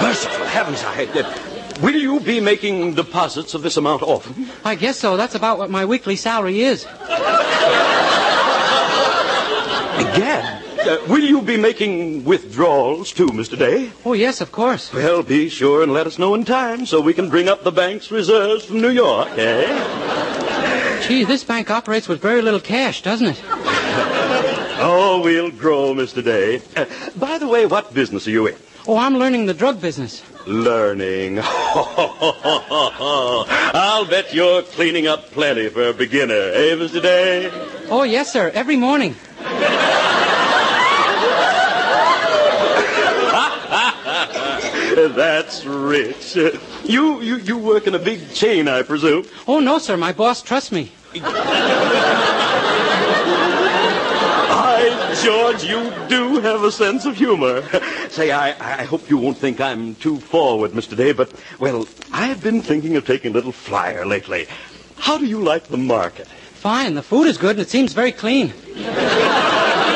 Speaker 23: Merciful heavens, I had. Will you be making deposits of this amount often?
Speaker 15: I guess so. That's about what my weekly salary is.
Speaker 23: Uh, will you be making withdrawals too, Mr. Day?
Speaker 15: Oh, yes, of course.
Speaker 23: Well, be sure and let us know in time so we can bring up the bank's reserves from New York, eh?
Speaker 15: Gee, this bank operates with very little cash, doesn't it?
Speaker 23: Oh, we'll grow, Mr. Day. Uh, by the way, what business are you in?
Speaker 15: Oh, I'm learning the drug business.
Speaker 23: Learning. I'll bet you're cleaning up plenty for a beginner, eh, Mr. Day?
Speaker 15: Oh, yes, sir. Every morning.
Speaker 23: That's rich. You, you, you work in a big chain, I presume.
Speaker 15: Oh, no, sir. My boss trusts me.
Speaker 23: By George, you do have a sense of humor. Say, I, I hope you won't think I'm too forward, Mr. Day, but, well, I've been thinking of taking a little flyer lately. How do you like the market?
Speaker 15: Fine. The food is good and it seems very clean.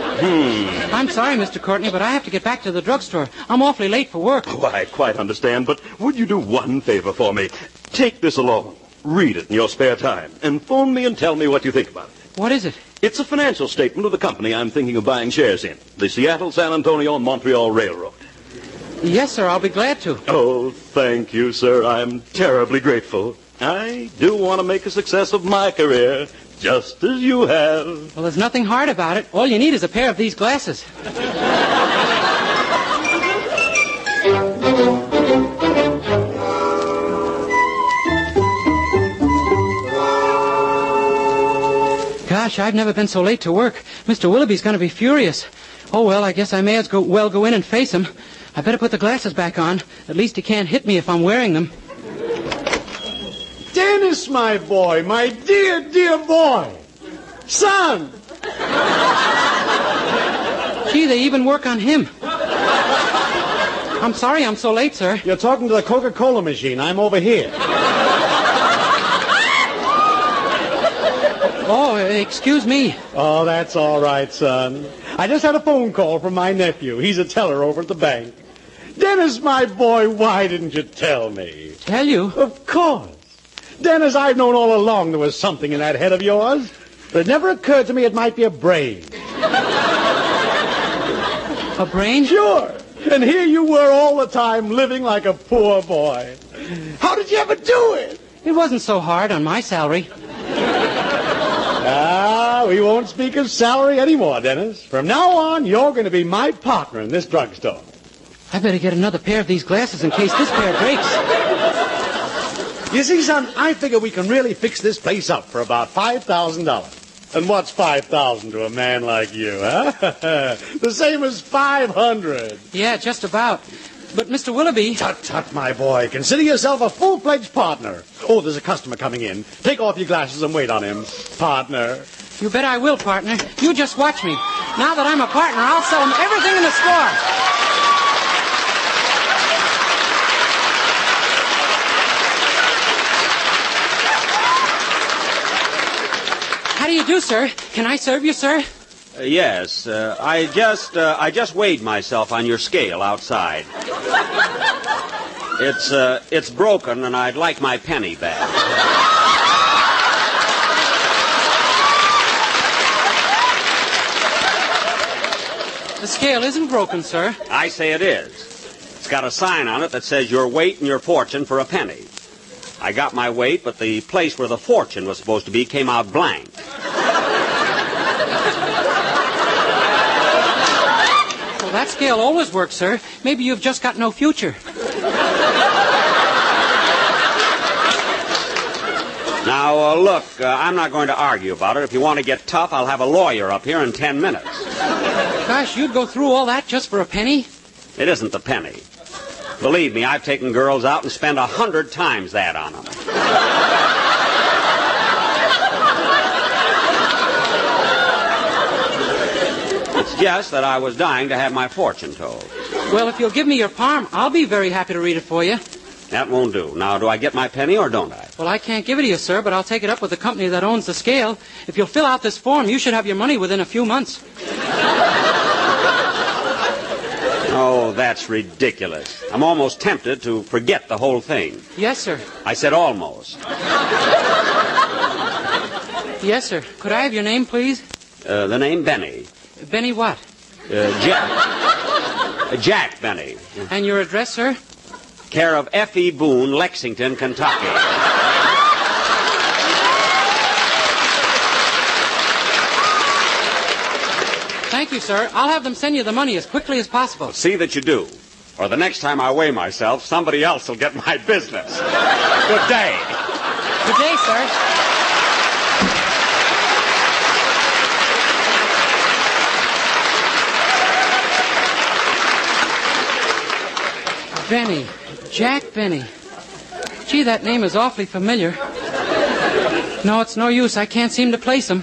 Speaker 23: Hmm.
Speaker 15: I'm sorry, Mr. Courtney, but I have to get back to the drugstore. I'm awfully late for work.
Speaker 23: Oh, I quite understand, but would you do one favor for me? Take this along. Read it in your spare time, and phone me and tell me what you think about it.
Speaker 15: What is it?
Speaker 23: It's a financial statement of the company I'm thinking of buying shares in, the Seattle, San Antonio, and Montreal Railroad.
Speaker 15: Yes, sir. I'll be glad to.
Speaker 23: Oh, thank you, sir. I'm terribly grateful. I do want to make a success of my career, just as you have.
Speaker 15: Well, there's nothing hard about it. All you need is a pair of these glasses. Gosh, I've never been so late to work. Mr. Willoughby's going to be furious. Oh, well, I guess I may as go, well go in and face him. I better put the glasses back on. At least he can't hit me if I'm wearing them.
Speaker 24: Dennis, my boy, my dear, dear boy. Son!
Speaker 15: Gee, they even work on him. I'm sorry I'm so late, sir.
Speaker 24: You're talking to the Coca-Cola machine. I'm over here.
Speaker 15: Oh, excuse me.
Speaker 24: Oh, that's all right, son. I just had a phone call from my nephew. He's a teller over at the bank. Dennis, my boy, why didn't you tell me?
Speaker 15: Tell you?
Speaker 24: Of course. Dennis, I've known all along there was something in that head of yours. But it never occurred to me it might be a brain.
Speaker 15: A brain?
Speaker 24: Sure. And here you were all the time living like a poor boy. How did you ever do it?
Speaker 15: It wasn't so hard on my salary.
Speaker 24: Ah, we won't speak of salary anymore, Dennis. From now on, you're going to be my partner in this drugstore.
Speaker 15: I better get another pair of these glasses in case this pair breaks.
Speaker 24: You see, son, I figure we can really fix this place up for about $5,000. And what's 5000 to a man like you, huh? the same as 500
Speaker 15: Yeah, just about. But, Mr. Willoughby...
Speaker 24: Tut, tut, my boy. Consider yourself a full-fledged partner. Oh, there's a customer coming in. Take off your glasses and wait on him. Partner.
Speaker 15: You bet I will, partner. You just watch me. Now that I'm a partner, I'll sell him everything in the store. How do you do, sir? Can I serve you, sir?
Speaker 25: Uh, yes, uh, I just uh, I just weighed myself on your scale outside. It's uh, it's broken, and I'd like my penny back.
Speaker 15: The scale isn't broken, sir.
Speaker 25: I say it is. It's got a sign on it that says your weight and your fortune for a penny. I got my weight, but the place where the fortune was supposed to be came out blank.
Speaker 15: That scale always works, sir. Maybe you've just got no future.
Speaker 25: Now, uh, look, uh, I'm not going to argue about it. If you want to get tough, I'll have a lawyer up here in ten minutes.
Speaker 15: Gosh, you'd go through all that just for a penny?
Speaker 25: It isn't the penny. Believe me, I've taken girls out and spent a hundred times that on them. Just that I was dying to have my fortune told.
Speaker 15: Well, if you'll give me your palm, I'll be very happy to read it for you.
Speaker 25: That won't do. Now, do I get my penny or don't I?
Speaker 15: Well, I can't give it to you, sir, but I'll take it up with the company that owns the scale. If you'll fill out this form, you should have your money within a few months.
Speaker 25: Oh, that's ridiculous. I'm almost tempted to forget the whole thing.
Speaker 15: Yes, sir.
Speaker 25: I said almost.
Speaker 15: Yes, sir. Could I have your name, please?
Speaker 25: Uh, the name Benny.
Speaker 15: Benny what?
Speaker 25: Uh, Jack. Uh, Jack Benny.
Speaker 15: And your address, sir?
Speaker 25: Care of F.E. Boone, Lexington, Kentucky.
Speaker 15: Thank you, sir. I'll have them send you the money as quickly as possible.
Speaker 25: See that you do. Or the next time I weigh myself, somebody else will get my business. Good day.
Speaker 15: Good day, sir. Benny. Jack Benny. Gee, that name is awfully familiar. No, it's no use. I can't seem to place him.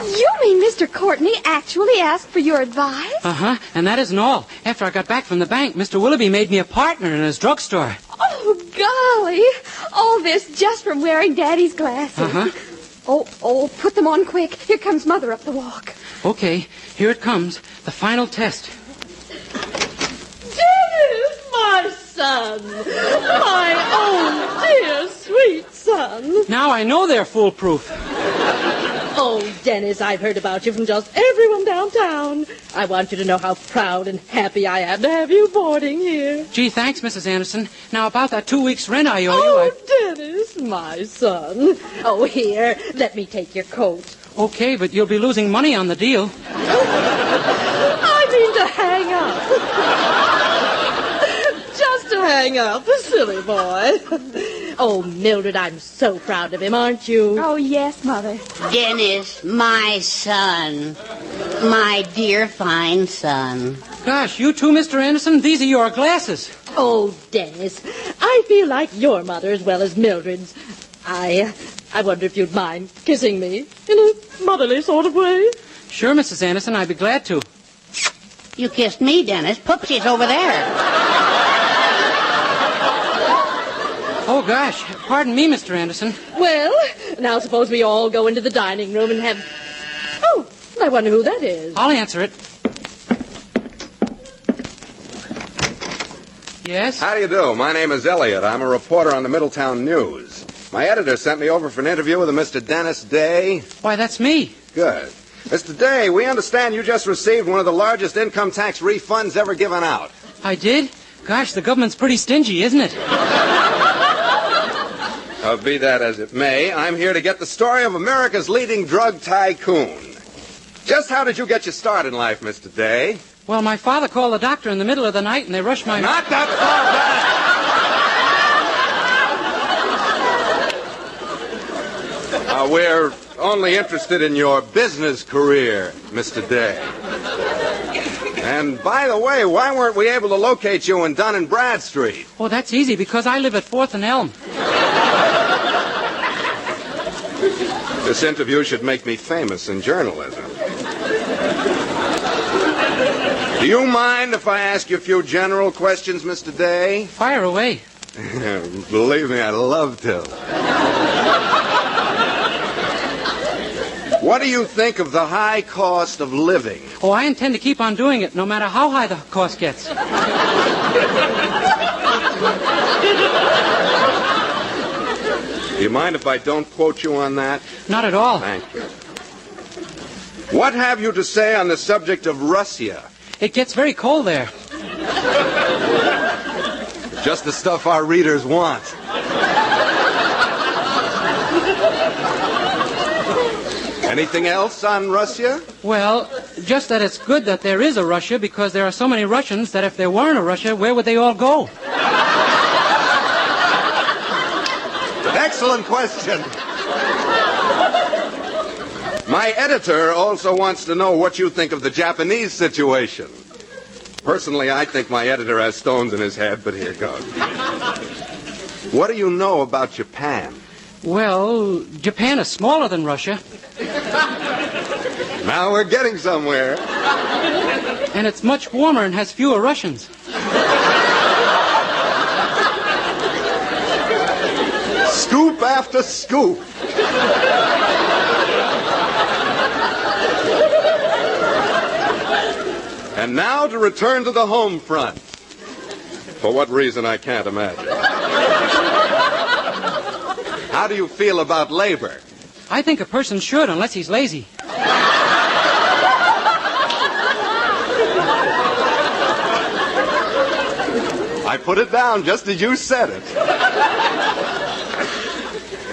Speaker 20: You mean Mr. Courtney actually asked for your advice?
Speaker 15: Uh huh. And that isn't all. After I got back from the bank, Mr. Willoughby made me a partner in his drugstore.
Speaker 20: Oh, golly. All this just from wearing Daddy's glasses.
Speaker 15: Uh huh.
Speaker 20: Oh, oh, put them on quick. Here comes Mother up the walk.
Speaker 15: Okay, here it comes. The final test.
Speaker 26: Dennis, my son. My own dear, sweet son.
Speaker 15: Now I know they're foolproof.
Speaker 26: Oh, Dennis, I've heard about you from just everyone downtown. I want you to know how proud and happy I am to have you boarding here.
Speaker 15: Gee, thanks, Mrs. Anderson. Now, about that two weeks rent I owe you.
Speaker 26: Oh,
Speaker 15: you,
Speaker 26: Dennis, my son. Oh, here, let me take your coat.
Speaker 15: Okay, but you'll be losing money on the deal.
Speaker 26: I mean to hang up. Just to hang up, a silly boy. Oh, Mildred, I'm so proud of him, aren't you?
Speaker 22: Oh, yes, Mother. Dennis, my son. My dear, fine son.
Speaker 15: Gosh, you too, Mr. Anderson? These are your glasses.
Speaker 26: Oh, Dennis, I feel like your mother as well as Mildred's. I, I wonder if you'd mind kissing me in a motherly sort of way.
Speaker 15: Sure, Mrs. Anderson, I'd be glad to.
Speaker 22: You kissed me, Dennis. Poopsie's over there.
Speaker 15: Oh, gosh. Pardon me, Mr. Anderson.
Speaker 26: Well, now suppose we all go into the dining room and have. Oh, I wonder who that is.
Speaker 15: I'll answer it. Yes?
Speaker 27: How do you do? My name is Elliot. I'm a reporter on the Middletown News. My editor sent me over for an interview with a Mr. Dennis Day.
Speaker 15: Why, that's me.
Speaker 27: Good. Mr. Day, we understand you just received one of the largest income tax refunds ever given out.
Speaker 15: I did? Gosh, the government's pretty stingy, isn't it?
Speaker 27: Uh, be that as it may, I'm here to get the story of America's leading drug tycoon. Just how did you get your start in life, Mr. Day?
Speaker 15: Well, my father called the doctor in the middle of the night and they rushed my.
Speaker 27: Not that far back! Uh, we're only interested in your business career, Mr. Day. And by the way, why weren't we able to locate you in Dun and Bradstreet?
Speaker 15: Oh, that's easy because I live at 4th and Elm.
Speaker 27: This interview should make me famous in journalism. Do you mind if I ask you a few general questions, Mr. Day?
Speaker 15: Fire away.
Speaker 27: Believe me, I'd love to. What do you think of the high cost of living?
Speaker 15: Oh, I intend to keep on doing it no matter how high the cost gets.
Speaker 27: Do you mind if I don't quote you on that?
Speaker 15: Not at all.
Speaker 27: Thank you. What have you to say on the subject of Russia?
Speaker 15: It gets very cold there.
Speaker 27: Just the stuff our readers want. Anything else on Russia?
Speaker 15: Well, just that it's good that there is a Russia because there are so many Russians that if there weren't a Russia, where would they all go?
Speaker 27: Excellent question. My editor also wants to know what you think of the Japanese situation. Personally, I think my editor has stones in his head, but here goes. What do you know about Japan?
Speaker 15: Well, Japan is smaller than Russia.
Speaker 27: Now we're getting somewhere.
Speaker 15: And it's much warmer and has fewer Russians.
Speaker 27: Scoop after scoop. And now to return to the home front. For what reason, I can't imagine. How do you feel about labor?
Speaker 15: I think a person should, unless he's lazy.
Speaker 27: I put it down just as you said it.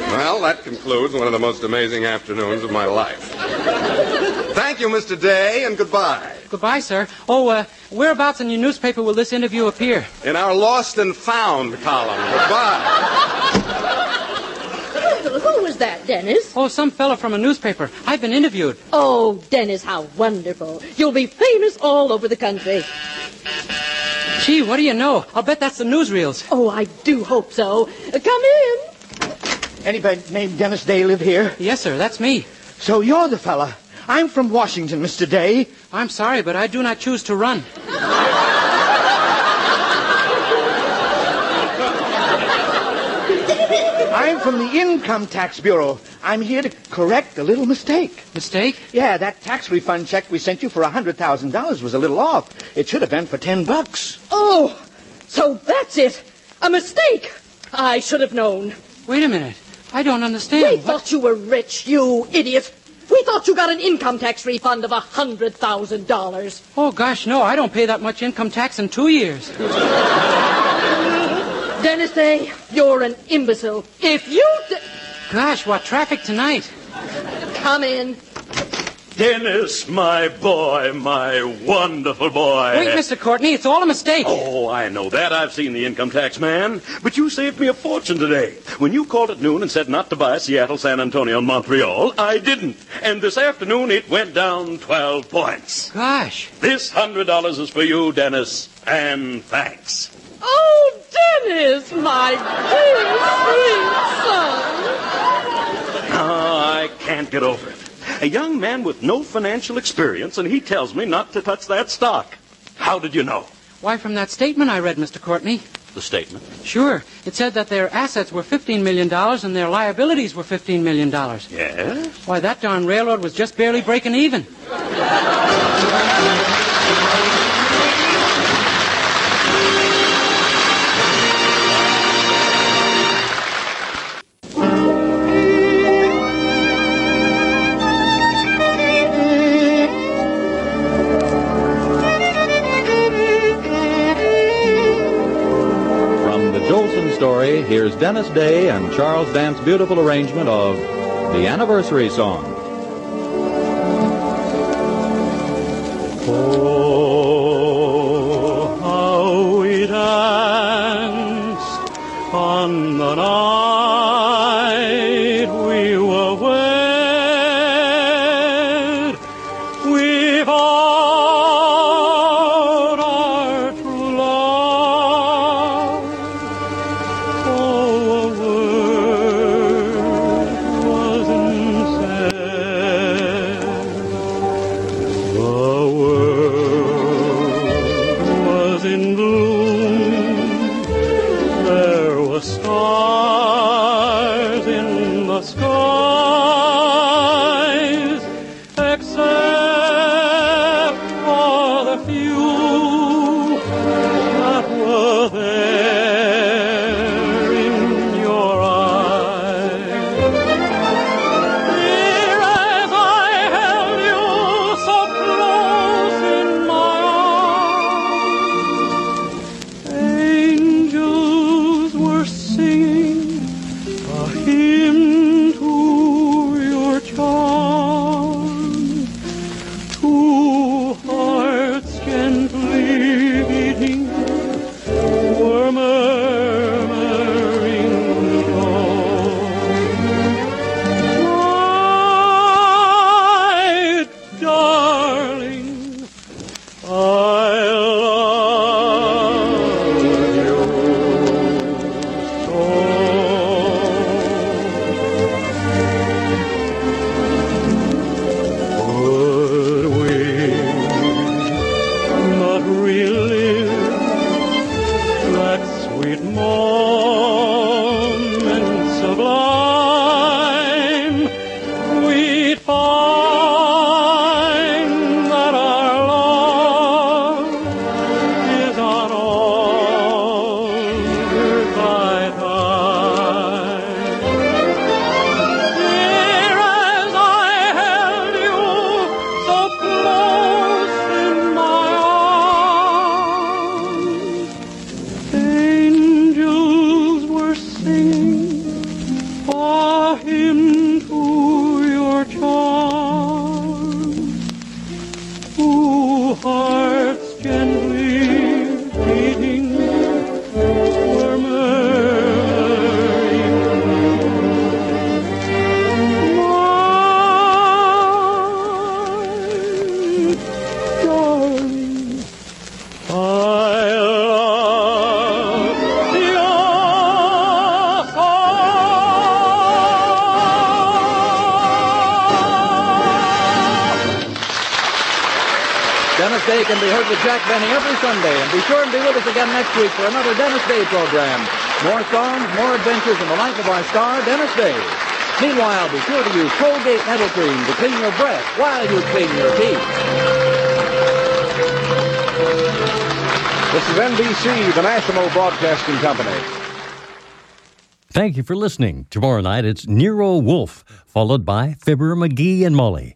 Speaker 27: Well, that concludes one of the most amazing afternoons of my life. Thank you, Mr. Day, and goodbye.
Speaker 15: Goodbye, sir. Oh, uh, whereabouts in your newspaper will this interview appear?
Speaker 27: In our lost and found column. Goodbye.
Speaker 26: Who was that, Dennis?
Speaker 15: Oh, some fellow from a newspaper. I've been interviewed.
Speaker 26: Oh, Dennis, how wonderful. You'll be famous all over the country.
Speaker 15: Gee, what do you know? I'll bet that's the newsreels.
Speaker 26: Oh, I do hope so. Uh, Come in.
Speaker 18: Anybody named Dennis Day live here?
Speaker 15: Yes, sir, that's me.
Speaker 18: So you're the fella. I'm from Washington, Mr. Day.
Speaker 15: I'm sorry, but I do not choose to run.
Speaker 18: I'm from the Income Tax Bureau. I'm here to correct a little mistake.
Speaker 15: Mistake?
Speaker 18: Yeah, that tax refund check we sent you for a $100,000 was a little off. It should have been for 10 bucks.
Speaker 26: Oh, so that's it. A mistake. I should have known.
Speaker 15: Wait a minute. I don't understand.
Speaker 26: We thought you were rich, you idiot. We thought you got an income tax refund of a hundred thousand dollars.
Speaker 15: Oh, gosh, no, I don't pay that much income tax in two years.
Speaker 26: Dennis Day, you're an imbecile. If you d-
Speaker 15: Gosh, what traffic tonight.
Speaker 26: come in.
Speaker 23: Dennis, my boy, my wonderful boy.
Speaker 13: Wait, Mr. Courtney, it's all a mistake.
Speaker 23: Oh, I know that. I've seen the income tax man. But you saved me a fortune today. When you called at noon and said not to buy Seattle, San Antonio, and Montreal, I didn't. And this afternoon it went down 12 points.
Speaker 13: Gosh.
Speaker 23: This $100 is for you, Dennis. And thanks.
Speaker 26: Oh, Dennis, my dear, sweet son.
Speaker 23: Oh, I can't get over it. A young man with no financial experience, and he tells me not to touch that stock. How did you know?
Speaker 13: Why, from that statement I read, Mr. Courtney.
Speaker 23: The statement.
Speaker 13: Sure. It said that their assets were $15 million and their liabilities were $15 million.
Speaker 23: Yes?
Speaker 13: Why, that darn railroad was just barely breaking even.
Speaker 16: Story, here's Dennis Day and Charles Dant's beautiful arrangement of the anniversary song.
Speaker 15: Oh, how we danced on the night
Speaker 16: Jack Benny every Sunday, and be sure and be with us again next week for another Dennis Day program. More songs, more adventures in the life of our star, Dennis Day. Meanwhile, be sure to use Colgate Dental Cream to clean your breath while you clean your teeth.
Speaker 28: This is NBC, the National Broadcasting Company.
Speaker 2: Thank you for listening. Tomorrow night it's Nero Wolfe, followed by Fibber, McGee, and Molly.